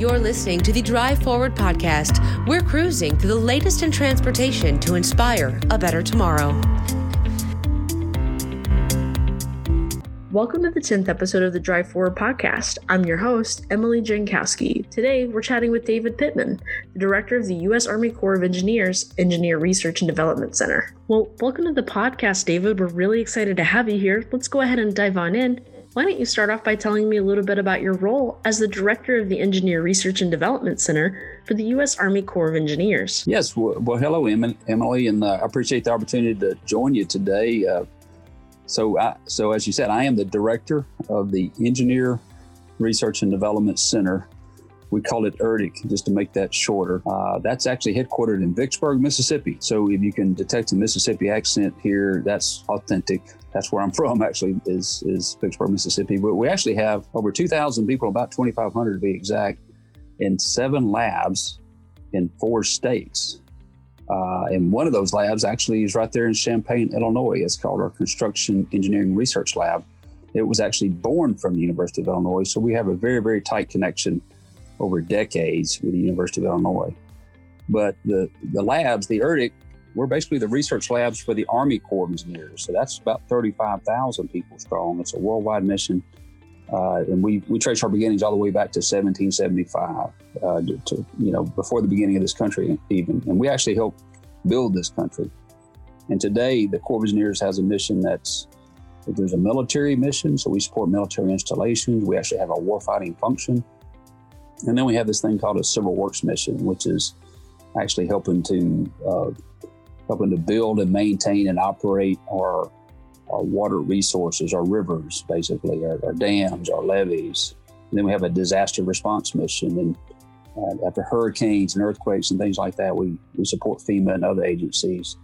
You're listening to the Drive Forward podcast. We're cruising through the latest in transportation to inspire a better tomorrow. Welcome to the 10th episode of the Drive Forward podcast. I'm your host, Emily Jankowski. Today, we're chatting with David Pittman, the director of the U.S. Army Corps of Engineers Engineer Research and Development Center. Well, welcome to the podcast, David. We're really excited to have you here. Let's go ahead and dive on in why don't you start off by telling me a little bit about your role as the director of the Engineer Research and Development Center for the U.S. Army Corps of Engineers? Yes. Well, hello, Emily, and uh, I appreciate the opportunity to join you today. Uh, so, I, so as you said, I am the director of the Engineer Research and Development Center. We call it ERDC just to make that shorter. Uh, that's actually headquartered in Vicksburg, Mississippi. So if you can detect a Mississippi accent here, that's authentic that's where I'm from actually is is Vicksburg, Mississippi. But we actually have over 2,000 people, about 2,500 to be exact, in seven labs in four states. Uh, and one of those labs actually is right there in Champaign, Illinois. It's called our Construction Engineering Research Lab. It was actually born from the University of Illinois, so we have a very, very tight connection over decades with the University of Illinois. But the, the labs, the ERDC, we're basically the research labs for the Army Corps of Engineers. So that's about 35,000 people strong. It's a worldwide mission. Uh, and we, we trace our beginnings all the way back to 1775, uh, to, you know, before the beginning of this country even. And we actually helped build this country. And today, the Corps of Engineers has a mission that's there's a military mission, so we support military installations. We actually have a warfighting function. And then we have this thing called a civil works mission, which is actually helping to uh, helping to build and maintain and operate our, our water resources, our rivers, basically, our, our dams, our levees. And then we have a disaster response mission. And uh, after hurricanes and earthquakes and things like that, we, we support FEMA and other agencies.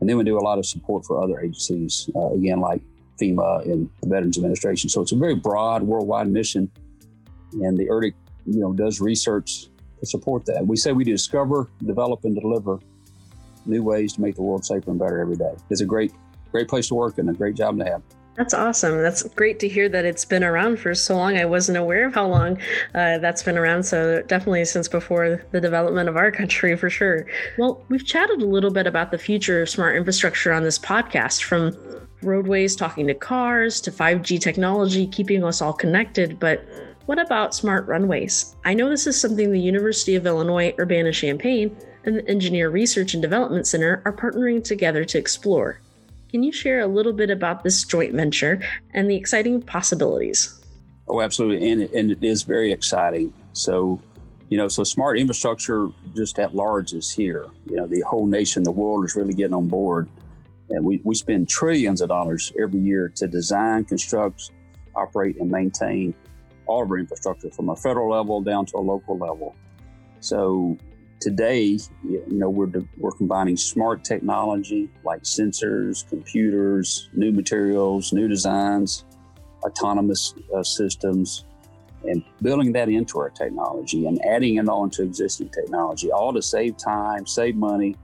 And then we do a lot of support for other agencies, uh, again, like FEMA and the Veterans Administration. So it's a very broad worldwide mission. And the ERDC, you know, does research to support that. We say we discover, develop, and deliver new ways to make the world safer and better every day. It's a great, great place to work and a great job to have. That's awesome. That's great to hear that it's been around for so long. I wasn't aware of how long uh, that's been around. So, definitely since before the development of our country, for sure. Well, we've chatted a little bit about the future of smart infrastructure on this podcast from roadways talking to cars to 5G technology keeping us all connected. But what about smart runways? I know this is something the University of Illinois Urbana Champaign and the Engineer Research and Development Center are partnering together to explore. Can you share a little bit about this joint venture and the exciting possibilities? Oh, absolutely. And it, and it is very exciting. So, you know, so smart infrastructure just at large is here. You know, the whole nation, the world is really getting on board. And we, we spend trillions of dollars every year to design, construct, operate, and maintain all of our infrastructure from a federal level down to a local level. So today, you know, we're, we're combining smart technology like sensors, computers, new materials, new designs, autonomous uh, systems, and building that into our technology and adding it on to existing technology, all to save time, save money,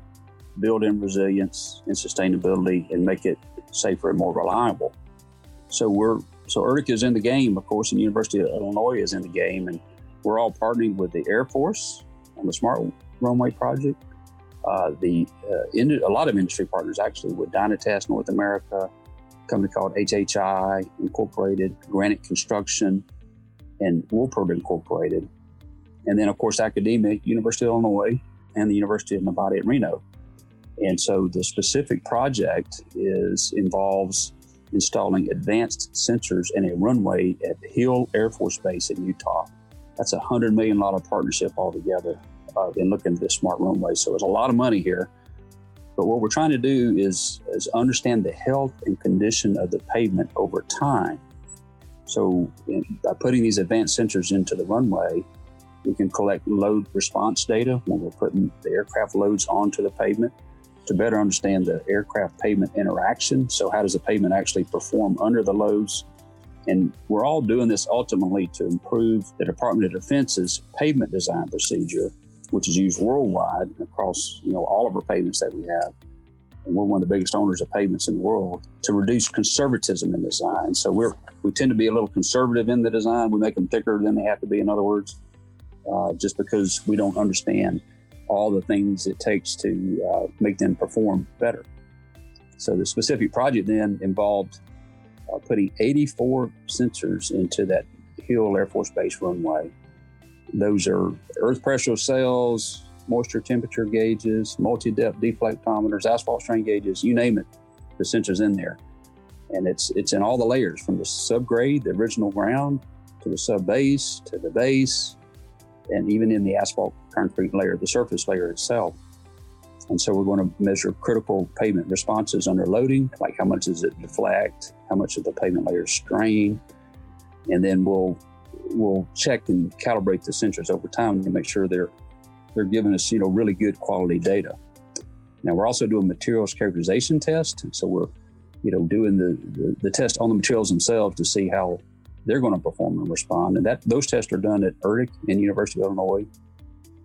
build in resilience and sustainability, and make it safer and more reliable. So we're so ERDC is in the game, of course, and the University of Illinois is in the game, and we're all partnering with the Air Force on the Smart runway project. Uh, the uh, in, a lot of industry partners actually with Dynatest North America, company called HHI Incorporated, Granite Construction, and Woolpert Incorporated, and then of course academia, University of Illinois, and the University of Nevada at Reno. And so the specific project is involves installing advanced sensors in a runway at Hill Air Force Base in Utah. That's a hundred million dollar partnership altogether uh, in looking at this smart runway. So there's a lot of money here. But what we're trying to do is, is understand the health and condition of the pavement over time. So in, by putting these advanced sensors into the runway, we can collect load response data when we're putting the aircraft loads onto the pavement to better understand the aircraft pavement interaction. So how does the pavement actually perform under the loads? And we're all doing this ultimately to improve the Department of Defense's pavement design procedure which is used worldwide across you know all of our pavements that we have. And we're one of the biggest owners of pavements in the world to reduce conservatism in design. So we're we tend to be a little conservative in the design. We make them thicker than they have to be, in other words. uh, just because we don't understand all the things it takes to uh, make them perform better. So the specific project then involved uh, putting 84 sensors into that Hill Air Force Base runway. Those are earth pressure cells, moisture temperature gauges, multi-depth deflectometers, asphalt strain gauges, you name it, the sensors in there. And it's it's in all the layers from the subgrade, the original ground, to the sub base, to the base, and even in the asphalt concrete layer, the surface layer itself. And so we're going to measure critical pavement responses under loading, like how much does it deflect, how much of the pavement layer strain, and then we'll we'll check and calibrate the sensors over time to make sure they're they're giving us you know really good quality data. Now we're also doing materials characterization test, so we're you know doing the, the, the test on the materials themselves to see how they're going to perform and respond. And that those tests are done at ERDC and University of Illinois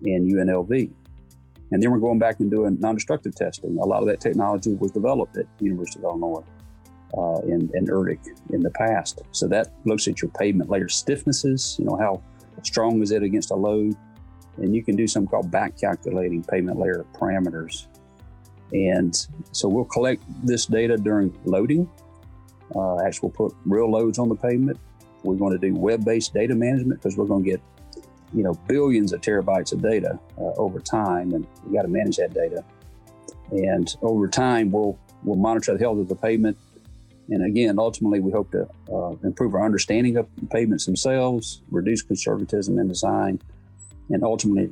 and UNLV. And then we're going back and doing non-destructive testing. A lot of that technology was developed at University of Illinois uh, and, and ERDC in the past. So that looks at your pavement layer stiffnesses, you know, how strong is it against a load? And you can do something called back calculating pavement layer parameters. And so we'll collect this data during loading. Uh, actually, we'll put real loads on the pavement. We're going to do web-based data management because we're going to get you know billions of terabytes of data uh, over time, and we got to manage that data. And over time, we'll we'll monitor the health of the pavement. And again, ultimately, we hope to uh, improve our understanding of pavements themselves, reduce conservatism in design, and ultimately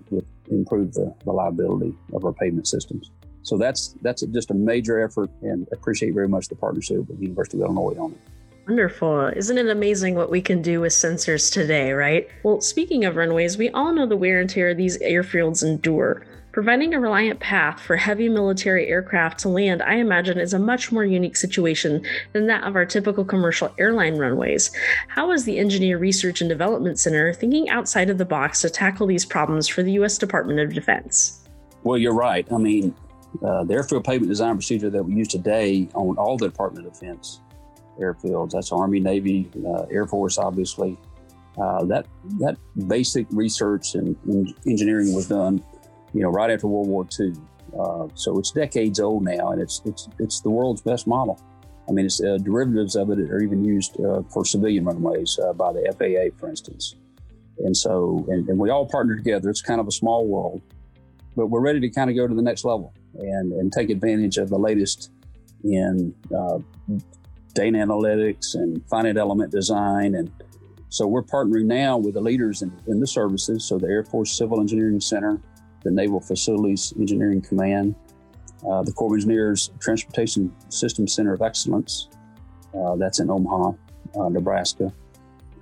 improve the reliability of our pavement systems. So that's that's just a major effort, and appreciate very much the partnership with the University of Illinois on it. Wonderful. Isn't it amazing what we can do with sensors today, right? Well, speaking of runways, we all know the wear and tear these airfields endure. Providing a reliant path for heavy military aircraft to land, I imagine, is a much more unique situation than that of our typical commercial airline runways. How is the Engineer Research and Development Center thinking outside of the box to tackle these problems for the U.S. Department of Defense? Well, you're right. I mean, uh, the airfield pavement design procedure that we use today on all the Department of Defense airfields. That's Army, Navy, uh, Air Force, obviously. Uh, that that basic research and, engineering was done, you know, right after World War II. Uh, so it's decades old now, and it's it's it's the world's best model. I mean, it's uh, derivatives of it are even used uh, for civilian runways uh, by the FAA, for instance. And so, and, and we all partner together. It's kind of a small world, but we're ready to kind of go to the next level and and take advantage of the latest in data analytics and finite element design. And so we're partnering now with the leaders in, in the services. So the Air Force Civil Engineering Center, the Naval Facilities Engineering Command, uh, the Corps of Engineers Transportation System Center of Excellence, uh, that's in Omaha, uh, Nebraska,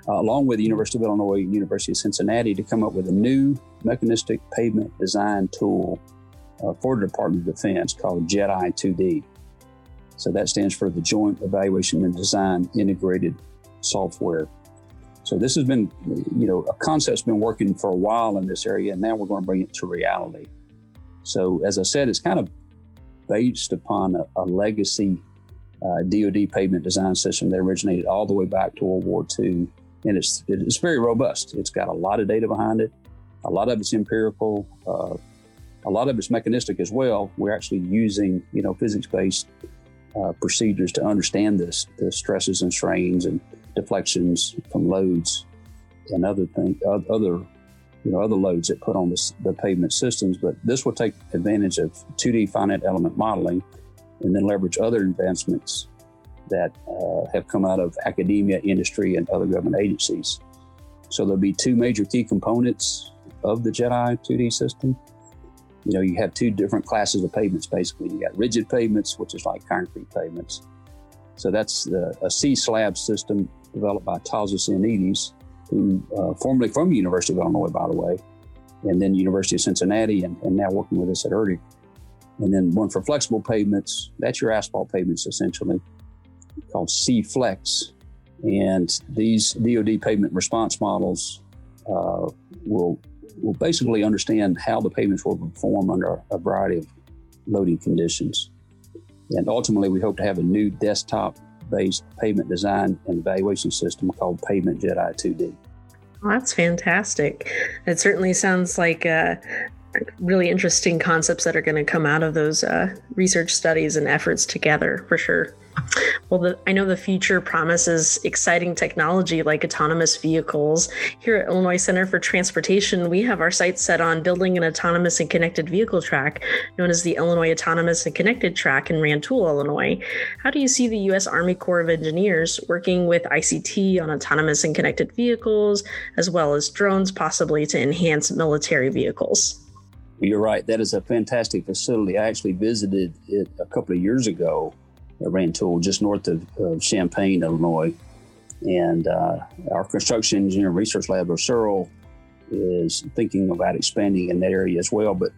uh, along with the University of Illinois University of Cincinnati to come up with a new mechanistic pavement design tool uh, for the Department of Defense called JEDI 2D. So that stands for the Joint Evaluation and Design Integrated Software. So this has been, you know, a concept's been working for a while in this area, and now we're going to bring it to reality. So as I said, it's kind of based upon a, a legacy uh, DoD pavement design system that originated all the way back to World War II, and it's it's very robust. It's got a lot of data behind it. A lot of it's empirical. Uh, a lot of it's mechanistic as well. We're actually using, you know, physics-based uh, procedures to understand this, the stresses and strains and deflections from loads and other things, other you know other loads that put on the pavement systems. But this will take advantage of 2D finite element modeling, and then leverage other advancements that uh, have come out of academia, industry, and other government agencies. So there'll be two major key components of the JEDI 2D system you know, you have two different classes of pavements basically. You got rigid pavements, which is like concrete pavements. So that's the, a C slab system developed by Tasos Ioannides, who uh, formerly from the University of Illinois, by the way, and then University of Cincinnati, and, and now working with us at ERDC. And then one for flexible pavements, that's your asphalt pavements essentially, called C Flex. And these DoD pavement response models uh, will will basically understand how the pavements will perform under a variety of loading conditions. And ultimately, we hope to have a new desktop based pavement design and evaluation system called Pavement JEDI 2D. Well, that's fantastic. It certainly sounds like uh, really interesting concepts that are going to come out of those uh, research studies and efforts together for sure. Well, the, I know the future promises exciting technology like autonomous vehicles. Here at Illinois Center for Transportation, we have our sights set on building an autonomous and connected vehicle track known as the Illinois Autonomous and Connected Track in Rantoul, Illinois. How do you see the U.S. Army Corps of Engineers working with ICT on autonomous and connected vehicles, as well as drones, possibly to enhance military vehicles? You're right. That is a fantastic facility. I actually visited it a couple of years ago at Rantoul, just north of, of Champaign, Illinois. And uh, our construction engineering research lab, or CERL, is thinking about expanding in that area as well. But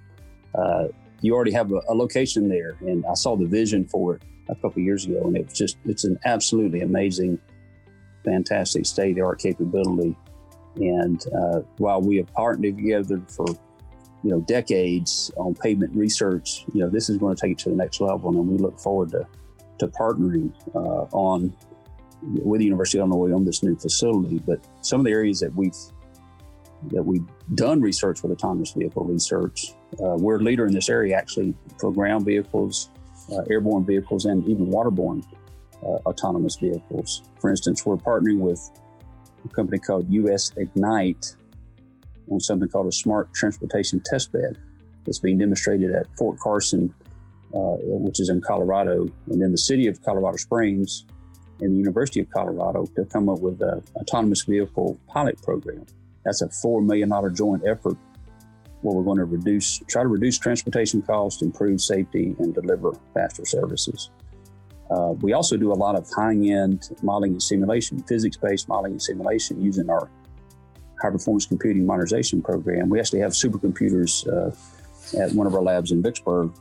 uh, you already have a, a, location there, and I saw the vision for it a couple of years ago, and it's just it's an absolutely amazing, fantastic state of the art capability. And uh, while we have partnered together for you know decades on pavement research, you know this is going to take it to the next level, and we look forward to to partnering uh, on with the University of Illinois on this new facility. But some of the areas that we've that we've done research with autonomous vehicle research, uh, we're a leader in this area actually for ground vehicles, uh, airborne vehicles, and even waterborne uh, autonomous vehicles. For instance, we're partnering with a company called US Ignite on something called a smart transportation test bed that's being demonstrated at Fort Carson uh, which is in Colorado, and then the city of Colorado Springs and the University of Colorado to come up with an autonomous vehicle pilot program. That's a $4 million joint effort where we're going to reduce, try to reduce transportation costs, improve safety, and deliver faster services. Uh, we also do a lot of high-end modeling and simulation, physics-based modeling and simulation using our high-performance computing modernization program. We actually have supercomputers uh, at one of our labs in Vicksburg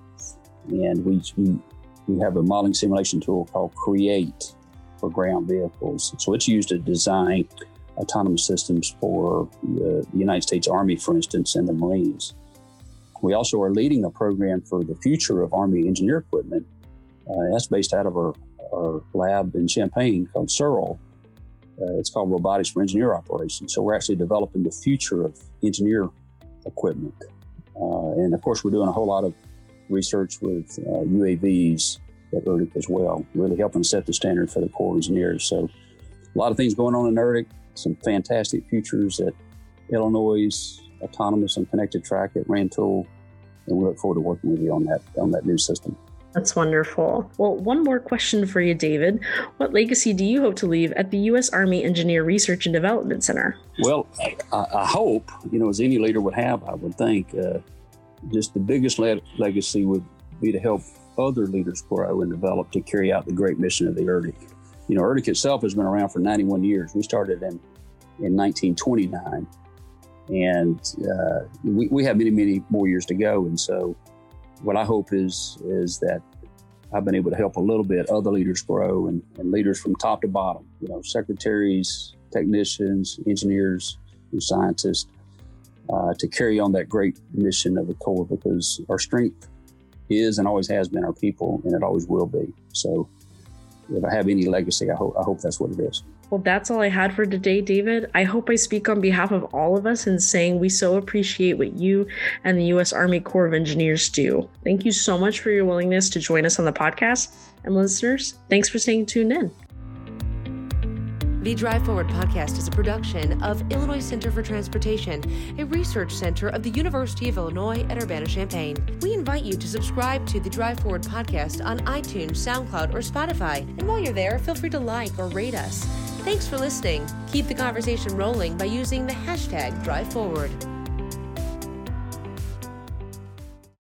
and we, we, we have a modeling simulation tool called Create for ground vehicles. So it's used to design autonomous systems for the United States Army, for instance, and the Marines. We also are leading a program for the future of Army engineer equipment. Uh, that's based out of our, our lab in Champaign called CERL. Uh, it's called Robotics for Engineer Operations. So we're actually developing the future of engineer equipment. Uh, and of course, we're doing a whole lot of research with uh, UAVs at ERDC as well, really helping set the standard for the Corps engineers. So a lot of things going on in ERDC, some fantastic futures at Illinois autonomous and connected track at Rantoul, and we look forward to working with you on that on that new system. That's wonderful. Well, one more question for you, David. What legacy do you hope to leave at the U.S. Army Engineer Research and Development Center? Well, I, I hope, you know, as any leader would have, I would think, uh, just the biggest le- legacy would be to help other leaders grow and develop to carry out the great mission of the ERDC. You know, ERDC itself has been around for 91 years. We started in, in 1929, and uh, we, we have many, many more years to go. And so, what I hope is is that I've been able to help a little bit other leaders grow and, and leaders from top to bottom. You know, secretaries, technicians, engineers, and scientists uh, to carry on that great mission of the Corps because our strength is and always has been our people, and it always will be. So, if I have any legacy, I hope, I hope that's what it is. Well, that's all I had for today, David. I hope I speak on behalf of all of us in saying we so appreciate what you and the U.S. Army Corps of Engineers do. Thank you so much for your willingness to join us on the podcast. And listeners, thanks for staying tuned in. The Drive Forward podcast is a production of Illinois Center for Transportation, a research center of the University of Illinois at Urbana Champaign. We invite you to subscribe to the Drive Forward podcast on iTunes, SoundCloud, or Spotify. And while you're there, feel free to like or rate us. Thanks for listening. Keep the conversation rolling by using the hashtag Drive Forward.